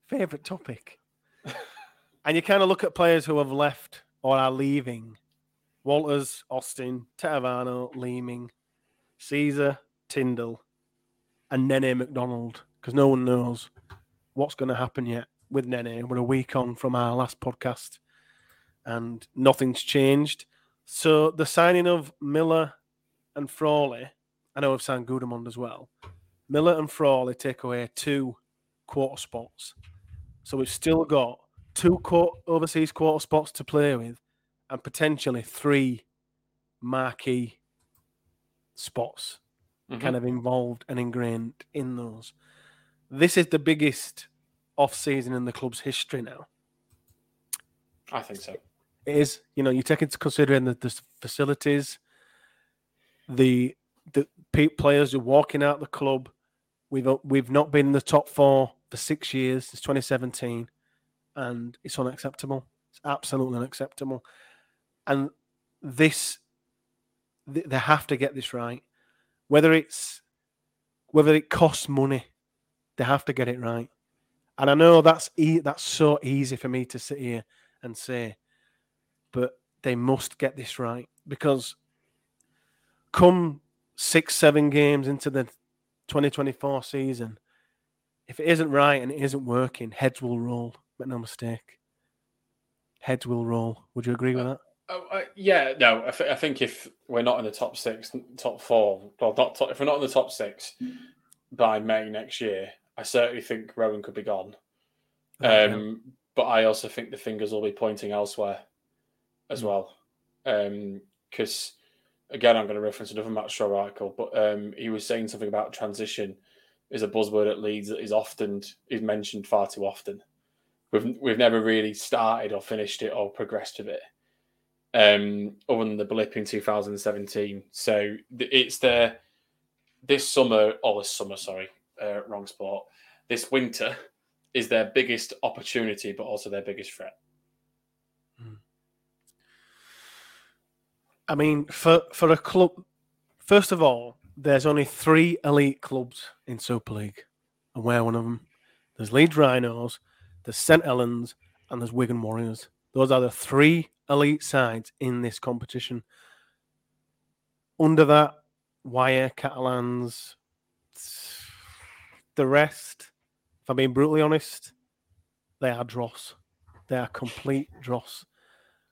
favorite topic. and you kind of look at players who have left or are leaving. Walters, Austin, Tetevano, Leeming, Sezer, Tyndall, and Nene Macdonald. Because no one knows what's going to happen yet with Nene. We're a week on from our last podcast, and nothing's changed. So the signing of Miller and Frawley, I know we've signed as well. Miller and Frawley take away two quarter spots. So we've still got two quar overseas quarter spots to play with and potentially three marquee spots Mhm. kind of involved and ingrained in those. This is the biggest off season in the club's history now. I think so. It is, you know, you take into considering the, the facilities, the the players are walking out the club. We've we've not been in the top four for six years since 2017, and it's unacceptable. It's absolutely unacceptable. And this, they have to get this right. Whether it's whether it costs money, they have to get it right. And I know that's e- that's so easy for me to sit here and say, but they must get this right because come six, seven games into the 2024 season, if it isn't right and it isn't working, heads will roll. Make no mistake. Heads will roll. Would you agree with that? Oh, uh, yeah, no. I, th- I think if we're not in the top six, top four, well, not top, if we're not in the top six by May next year, I certainly think Rohan could be gone. Um, but I also think the fingers will be pointing elsewhere as Mm. well. Because, again, I'm going to reference another Matt Shaw article, but um, he was saying something about transition is a buzzword at Leeds that is often is mentioned far too often. We've we've never really started or finished it or progressed with it, um, other than the blip in 2017. So it's the this summer or this summer, sorry, uh, wrong sport. This winter is their biggest opportunity, but also their biggest threat. I mean, for for a club, first of all, there's only three elite clubs in Super League, and we're one of them. There's Leeds Rhinos, there's St Helens, and there's Wigan Warriors. Those are the three elite sides in this competition. Under that, Wire, Catalans, the rest, if I'm being brutally honest, they are dross. They are complete dross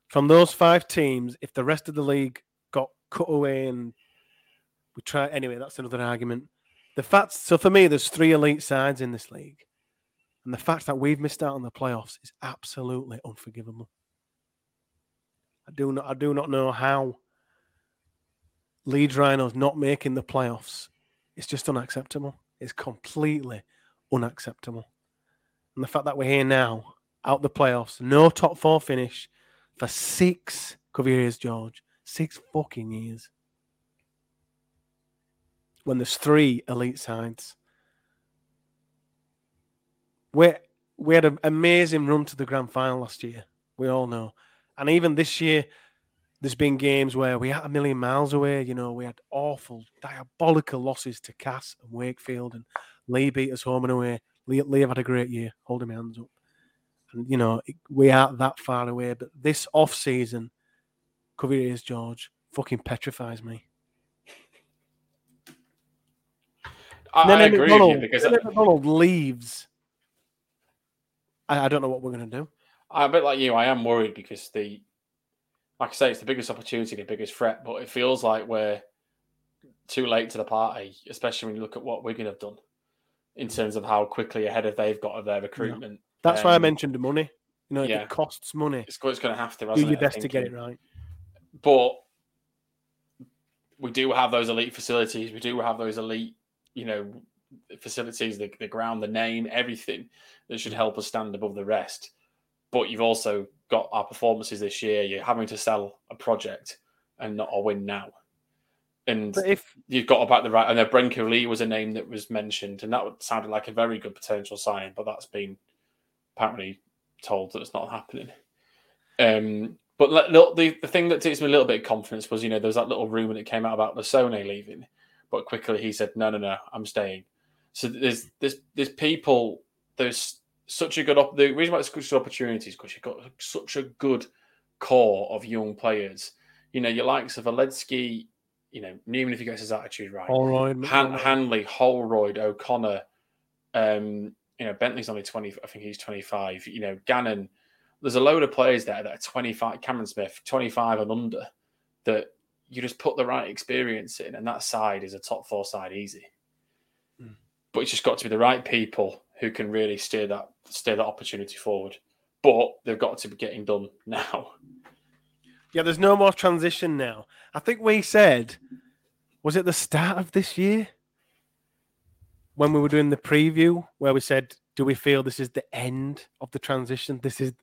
from those five teams, if the rest of the league got cut away and we try anyway, that's another argument. The fact so for me, there's three elite sides in this league. And the fact that we've missed out on the playoffs is absolutely unforgivable. I do not I do not know how Leeds Rhinos not making the playoffs. It's just unacceptable. It's completely unacceptable. And the fact that we're here now, out the playoffs, no top four finish, for six cover years, George. Six fucking years. When there's three elite sides. We we had an amazing run to the grand final last year. We all know. And even this year, there's been games where we had a million miles away. You know, we had awful, diabolical losses to Cass and Wakefield, and Lee beat us home and away. Lee, Lee have had a great year, holding my hands up. And, you know, we aren't that far away. But this off season, cover your ears, George, fucking petrifies me. I, I agree with you Macdonald, because then Macdonald leaves. I, I don't know what we're going to do. I'm a bit like you. I am worried because the, like I say, it's the biggest opportunity, the biggest threat. But it feels like we're too late to the party, especially when you look at what Wigan have done in terms of how quickly ahead of they've got of their recruitment. That's why I Um, mentioned the money. You know, yeah. it costs money. It's, it's going to have to. Do your it, best to get it right. But we do have those elite facilities. We do have those elite, you know, facilities, the, the ground, the name, everything that should help us stand above the rest. But you've also got our performances this year. You're having to sell a project and not a win now. And But if you've got about the right. I know Brenko Lee was a name that was mentioned, and that sounded like a very good potential sign, but that's been apparently told that it's not happening. Um, but look, the, the thing that takes me a little bit of confidence was, you know, there was that little rumor that came out about Lasone leaving, but quickly he said, "No, no, no, I'm staying." So there's there's there's people. There's such a good op- the reason why it's such good opportunities because you've got such a good core of young players. You know, your likes of Oledzki, you know, even if he gets his attitude right, Holroyd, Han- Hanley, Holroyd, O'Connor, um, you know, Bentley's only 20, I think he's 25, you know, Gannon. There's a load of players there that are 25, Cameron Smith, 25 and under, that you just put the right experience in, and that side is a top four side easy. Mm. But it's just got to be the right people who can really steer that steer that opportunity forward. But they've got to be getting done now. Yeah, there's no more transition now. I think we said Was it the start of this year when we were doing the preview where we said, "Do we feel this is the end of the transition? This is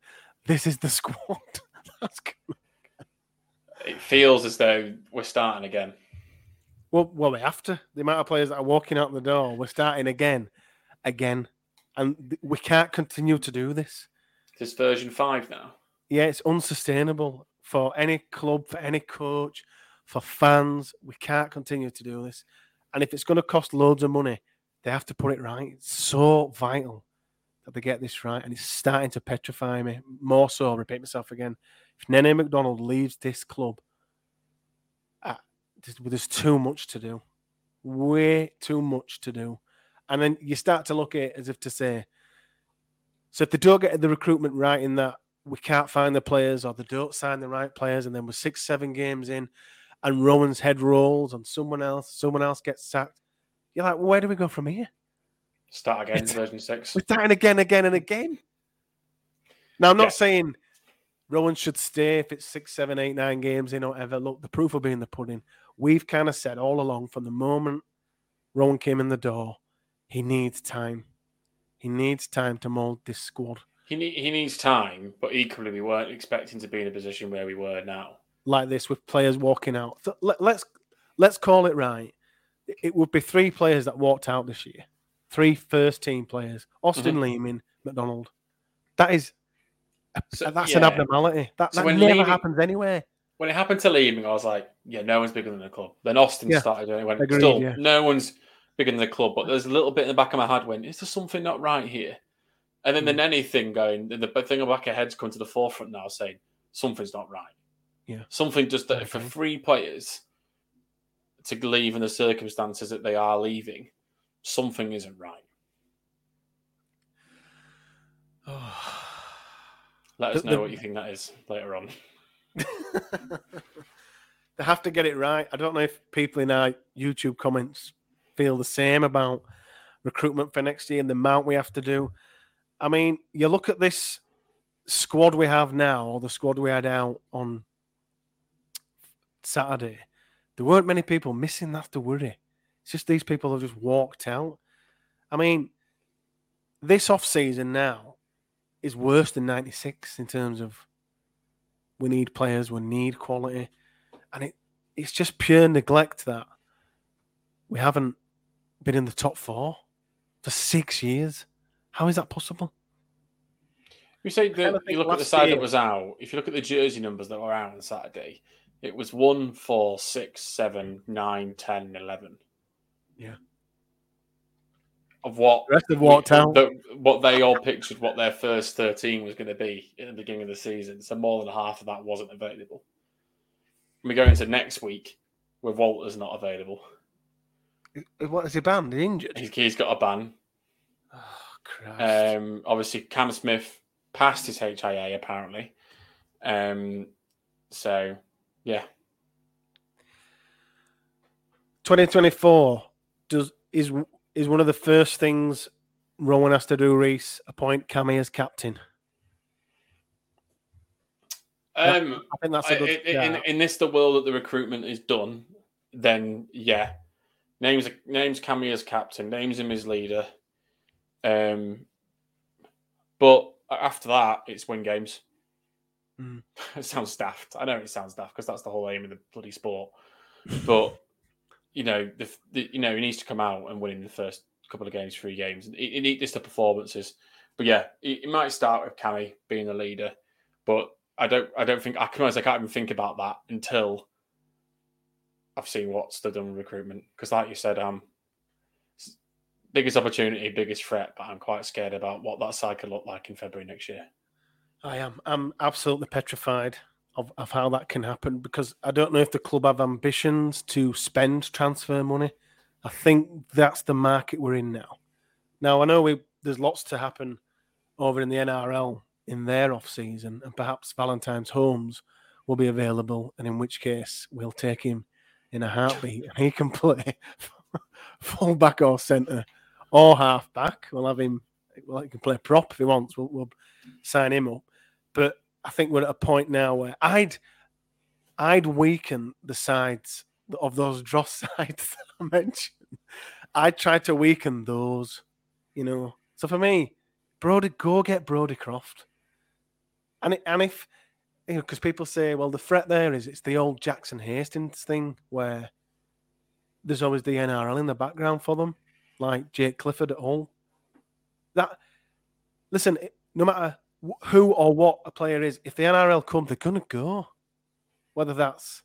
this is the squad." That's good. It feels as though we're starting again. Well, well, we have to. The amount of players that are walking out the door, we're starting again, again, and we can't continue to do this. This version five now. Yeah, it's unsustainable for any club, for any coach, for fans. We can't continue to do this. And if it's going to cost loads of money, they have to put it right. It's so vital that they get this right. And it's starting to petrify me. More so, I'll repeat myself again. If Nene Macdonald leaves this club, uh, there's, too much to do. Way too much to do. And then you start to look at it as if to say, so if they don't get the recruitment right in that we can't find the players or they don't sign the right players, and then we're six, seven games in, and Rohan's head rolls on someone else, someone else gets sacked. You're like, well, where do we go from here? Start again, version six. We're starting again, again, and again. Now, I'm not Yeah. saying Rohan should stay if it's six, seven, eight, nine games in or whatever. Look, the proof will be in the pudding. We've kind of said all along from the moment Rohan came in the door, he needs time. He needs time to mold this squad. He need, he needs time, but equally we weren't expecting to be in a position where we were now. like this with players walking out. So let, let's let's call it right. It- would be three players that walked out this year. Three first team players: Austin Leeming, Macdonald. That is So, that's an abnormality. That, So that when never Leeming- happens anywhere. When it happened to Leeming, I was like, yeah, no one's bigger than the club. Then Austin Yeah. started doing it. When Agreed, still, yeah. no one's bigger than the club. But there's a little bit in the back of my head when is there something not right here? And then the Mm. Nenny thing going, the the thing in the back of head's come to the forefront now, saying something's not right. Yeah. something just that for three players to leave in the circumstances that they are leaving, something isn't right. Let us know the- what you think that is later on. they have to get it right. I don't know if people in our YouTube comments feel the same about recruitment for next year and the amount we have to do. I mean, you look at this squad we have now, or the squad we had out on Saturday. There weren't many people missing. That's the worry. It's just these people have just walked out. I mean, this off season now is worse than '96 in terms of we need players, we need quality, and it it's just pure neglect that we haven't been in the top four for six years. How is that possible? You say that think you look at the side year- that was out. If you look at the jersey numbers that were out on Saturday, it was one, four, six, seven, nine, ten, eleven. Yeah. Of what The rest of walked we- out. the- what they all pictured what their first thirteen was going to be at the beginning of the season. So more than half of that wasn't available. We go into next week with Walters not available. What is he banned? He's injured. He's, he's got a ban. Oh, Christ. Um, obviously, Cam Smith passed his HIA apparently. Um, so yeah, 2024 does is is one of the first things Rohan has to do. Reese appoint Cammy as captain. um, I think that's a good. in, in, in this the world that the recruitment is done, then yeah, names names Cammy as captain, names him as leader. Um, but after that, it's win games. Mm. It sounds daft. I know it sounds daft because that's the whole aim of the bloody sport. But you know, the, the you know he needs to come out and win in the first couple of games, three games. He, he needs the performances. But yeah, it, might start with Cammy being the leader, but I don't. I don't think I can. I can't even think about that until I've seen what's done with recruitment. Because, like you said, um, biggest opportunity, biggest threat, but I'm quite scared about what that side could look like in February next year. I am. I'm absolutely petrified of, of how that can happen because I don't know if the club have ambitions to spend transfer money. I think that's the market we're in now. Now I know we there's lots to happen over in the NRL in their off season, and perhaps Valentine's Holmes will be available, and in which case we'll take him in a heartbeat, and he can play full back or centre or half back. We'll have him. Well, he can play prop if he wants. We'll, we'll sign him up. But I think we're at a point now where I'd I'd weaken the sides of those dross sides that I mentioned, I tried to weaken those, you know. So for me, Brodie, go get Brodie Croft. And it, and if you know, because people say, well, the threat there is it's the old Jackson Hastings thing where there's always the NRL in the background for them, like Jake Clifford at Hull. That listen, no matter who or what a player is, if the NRL come, they're gonna go. Whether that's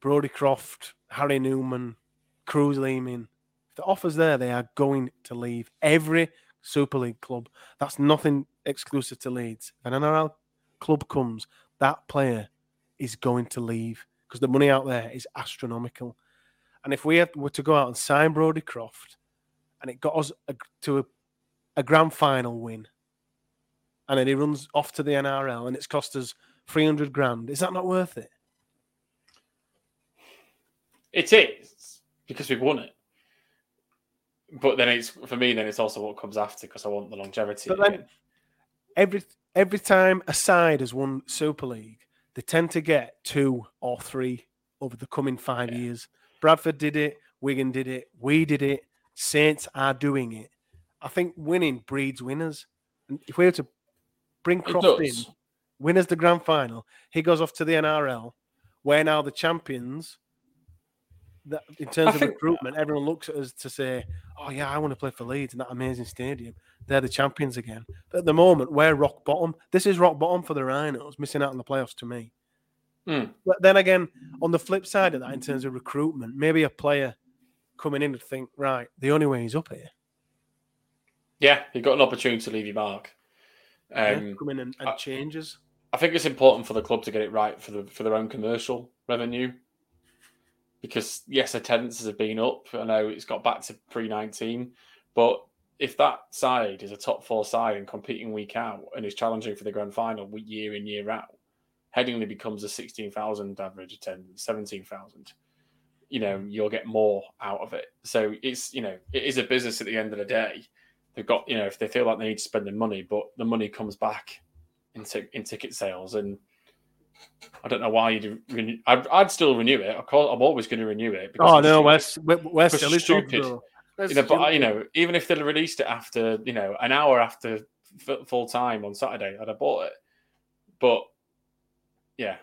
Brodie Croft, Harry Newman, Kruise Leeming, if the offer's there, they are going to leave. Every Super League club. That's nothing exclusive to Leeds. If an NRL club comes, that player is going to leave because the money out there is astronomical. And if we were to go out and sign Brodie Croft, and it got us a, to a, a grand final win, and then he runs off to the NRL, and it's cost us three hundred grand, is that not worth it? It is because we've won it. But then it's for me. Then it's also what comes after because I want the longevity. But then- every every time a side has won Super League, they tend to get two or three over the coming five Yeah. years. Bradford did it, Wigan did it, we did it, Saints are doing it. I think winning breeds winners. And if we were to bring Croft in, does. winners the grand final, he goes off to the NRL. We're now the champions. That in terms I of think- recruitment, everyone looks at us to say, "Oh yeah, I want to play for Leeds in that amazing stadium. They're the champions again." But at the moment, we're rock bottom. This is rock bottom for the Rhinos, missing out on the playoffs. To me, Hmm. but then again, on the flip side of that, in terms of recruitment, maybe a player coming in and think, right, the only way he's up here, Yeah, you've got an opportunity to leave your mark. Yeah, Um, come in and, and I- changes. I think it's important for the club to get it right for the for their own commercial revenue. Because yes, attendances have been up. I know it's got back to pre nineteen, but if that side is a top four side and competing week out and is challenging for the grand final week year in year out, Headingley becomes a sixteen thousand average attendance, seventeen thousand. You know, you'll get more out of it. So it's you know it is a business at the end of the day. They've got you know if they feel like they need to spend the money, but the money comes back in, tic- in ticket sales and I don't know why you'd renew. I'd, I'd still renew it. Of course, I'm always going to renew it. Oh no, we're we're, Because silly stupid. You know, but you know, even if they'd released it after you know an hour after f- full time on Saturday, I'd have bought it. But yeah,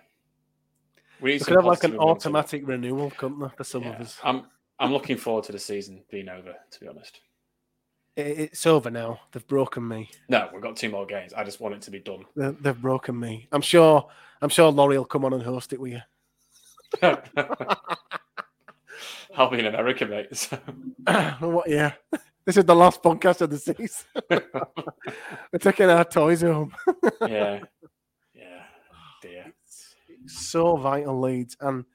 we could have like an automatic renewal, couldn't there, for some of us? I'm I'm looking forward to the season being over. To be honest, it's over now. They've broken me. no, we've got two more games. I just want it to be done. They, they've broken me. I'm sure. I'm sure Laurie will come on and host it with you. I'll be in America, mate. So. what? Yeah. This is the last podcast of the season. We're taking our toys home. yeah, yeah, dear. so vital leads, and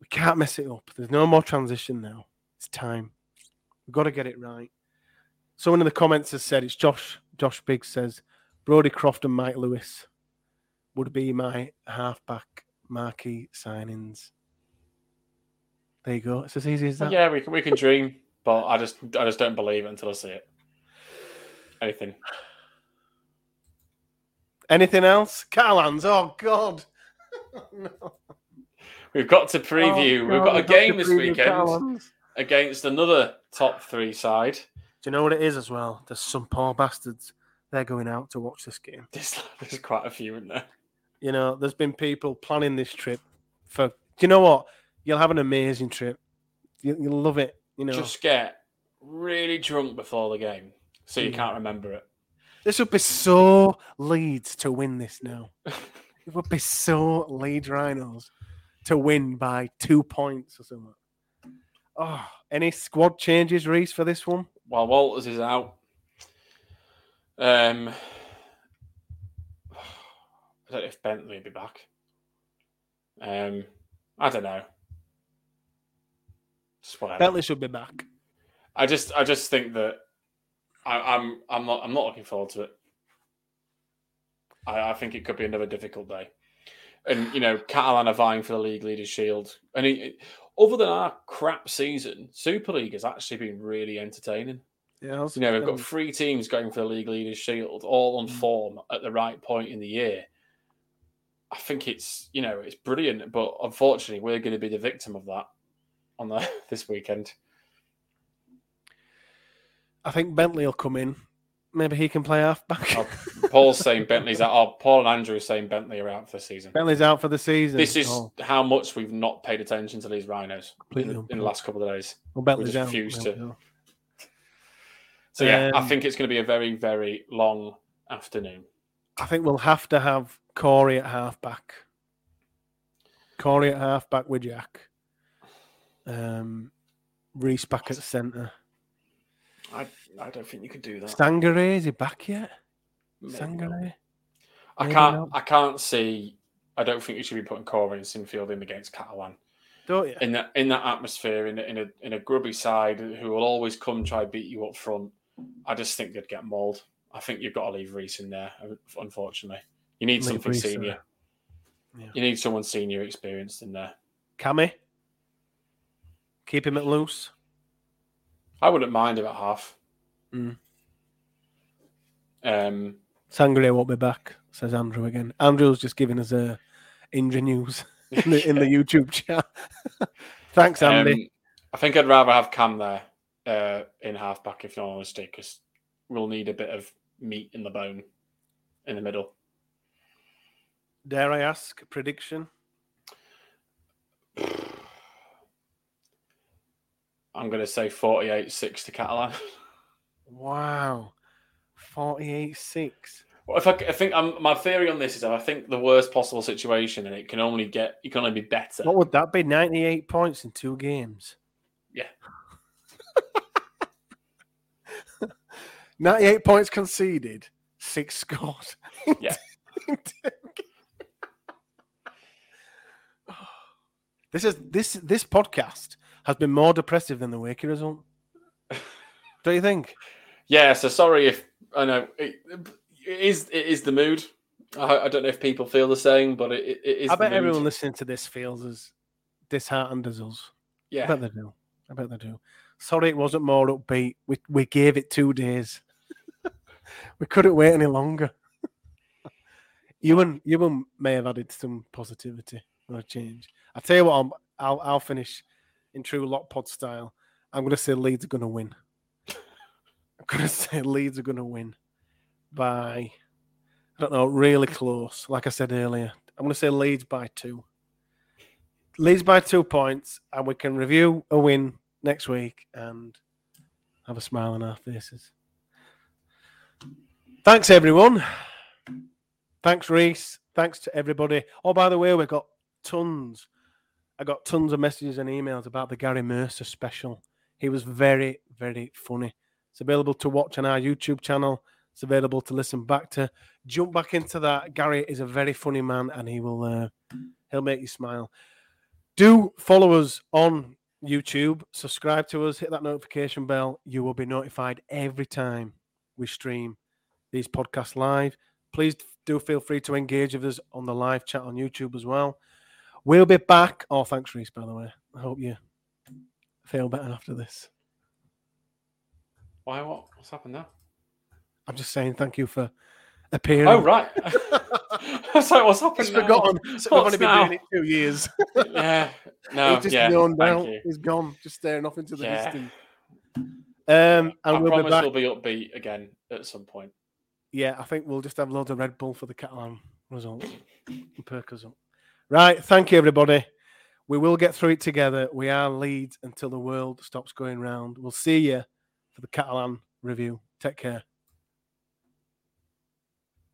we can't mess it up. There's no more transition now. It's time. We've got to get it right. Someone in the comments has said it's Josh. Josh Biggs says Brodie Croft and Mike Lewis would be my halfback marquee signings. There you go. It's as easy as that. Yeah, we can we can dream, but I just I just don't believe it until I see it. Anything. Anything else? Catalans. Oh God. no. We've got to preview. Oh, We've got a we've to game this weekend Catalans. against another top three side. Do you know what it is as well? There's some poor bastards. They're going out to watch this game. There's, there's quite a few in there. You know, there's been people planning this trip for. Do you know what? You'll have an amazing trip. You, you'll love it. You know, Just get really drunk before the game, so you Yeah. can't remember it. this would be so Leeds to win this now. it would be so Leeds Rhinos to win by two points or something. Oh, any squad changes, Reese, for this one? While Walters is out, um, I don't know if Bentley will be back. Um, I don't know. Bentley should be back. I just I just think that I, I'm I'm not I'm not looking forward to it. I, I think it could be another difficult day. And you know, Catalan are vying for the league leaders shield. And it, other than our crap season, Super League has actually been really entertaining. Yeah, You know, we've got three teams going for the league leaders shield, all on Mm. form at the right point in the year. I think it's you know it's brilliant, but unfortunately we're going to be the victim of that on the this weekend. I think Bentley will come in. Maybe he can play half back. Oh, Paul's saying Bentley's out. Oh, Paul and Andrew are saying Bentley are out for the season. Bentley's out for the season. This is Oh, how much we've not paid attention to these rhinos in in the last couple of days. well, Bentley's just out. to. we. So yeah, I Um, think it's going to be a very very long afternoon. I think we'll have to have Corey at halfback. Corey at halfback with Jack. Um, Reese back at centre. I I don't think you could do that. Sangare, is he back yet? Maybe. Sangare? I can't. not. I can't see. I don't think you should be putting Corey and Sinfield in against Catalan Don't you? in that in that atmosphere in a, in a in a grubby side who will always come try beat you up front. I just think they'd get mauled. I think you've got to leave Reese in there. Unfortunately, you need Leave something Reece senior. Yeah. You need someone senior, experienced in there. Cammy? Keep him at loose. I wouldn't mind about half. Mm. Um, Sangare won't be back, says Andrew again. Andrew's just giving us a injury news in the, in the YouTube chat. Thanks, Andy. um, I think I'd rather have Cam there uh, in half back if no honesty, because we'll need a bit of meat in the bone in the middle. Dare I ask prediction? I'm going to say 48 6 to Catalan. Wow. 48 6. Well, if I, I think um my theory on this is I think the worst possible situation, and it can only get, it can only be better. What would that be? 98 points in two games. Yeah. 98 points conceded, six scored. Yeah. this is this this podcast has been more depressive than the Wakey result. Don't you think? Yeah, so sorry if I know it, it is it is the mood. I, I don't know if people feel the same, but it, it is. I bet everyone listening to this feels as disheartened as us. Yeah. I bet they do. I bet they do. Sorry, it wasn't more upbeat. We we gave it two days. we couldn't wait any longer. Ewan, Ewan may have added some positivity or a change. I tell you what, I'm, I'll I'll finish in true Lot Pod style. I'm going to say Leeds are going to win. I'm going to say Leeds are going to win by I don't know, really close. Like I said earlier, I'm going to say Leeds by two. Leeds by two points, and we can review a win next week and have a smile on our faces. Thanks, everyone. Thanks, Reese. Thanks to everybody. Oh, by the way, we've got tons. I got tons of messages and emails about the Gary Mercer special. He was very, very funny. It's available to watch on our YouTube channel. It's available to listen back to. Jump back into that. Gary is a very funny man, and he will uh, he'll make you smile. Do follow us on YouTube. Subscribe to us. Hit that notification bell. You will be notified every time we stream these podcasts live. Please do feel free to engage with us on the live chat on YouTube as well. We'll be back. Oh, thanks, Reese, by the way. I hope you feel better after this. why? What? What's happened now? I'm just saying thank you for appearing. Oh right. I was like, what's happened? He's now? forgotten. So we've What's only been now? doing it two years. Yeah. No. He's just yeah. yawned thank out. you. He's gone, just staring off into the Yeah. distance. Um, I and we'll be promise back. we'll be upbeat again at some point. Yeah, I think we'll just have loads of Red Bull for the Catalan results and perk us up. Right. Thank you, everybody. We will get through it together. We are Leeds until the world stops going round. We'll see you for the Catalan review. Take care.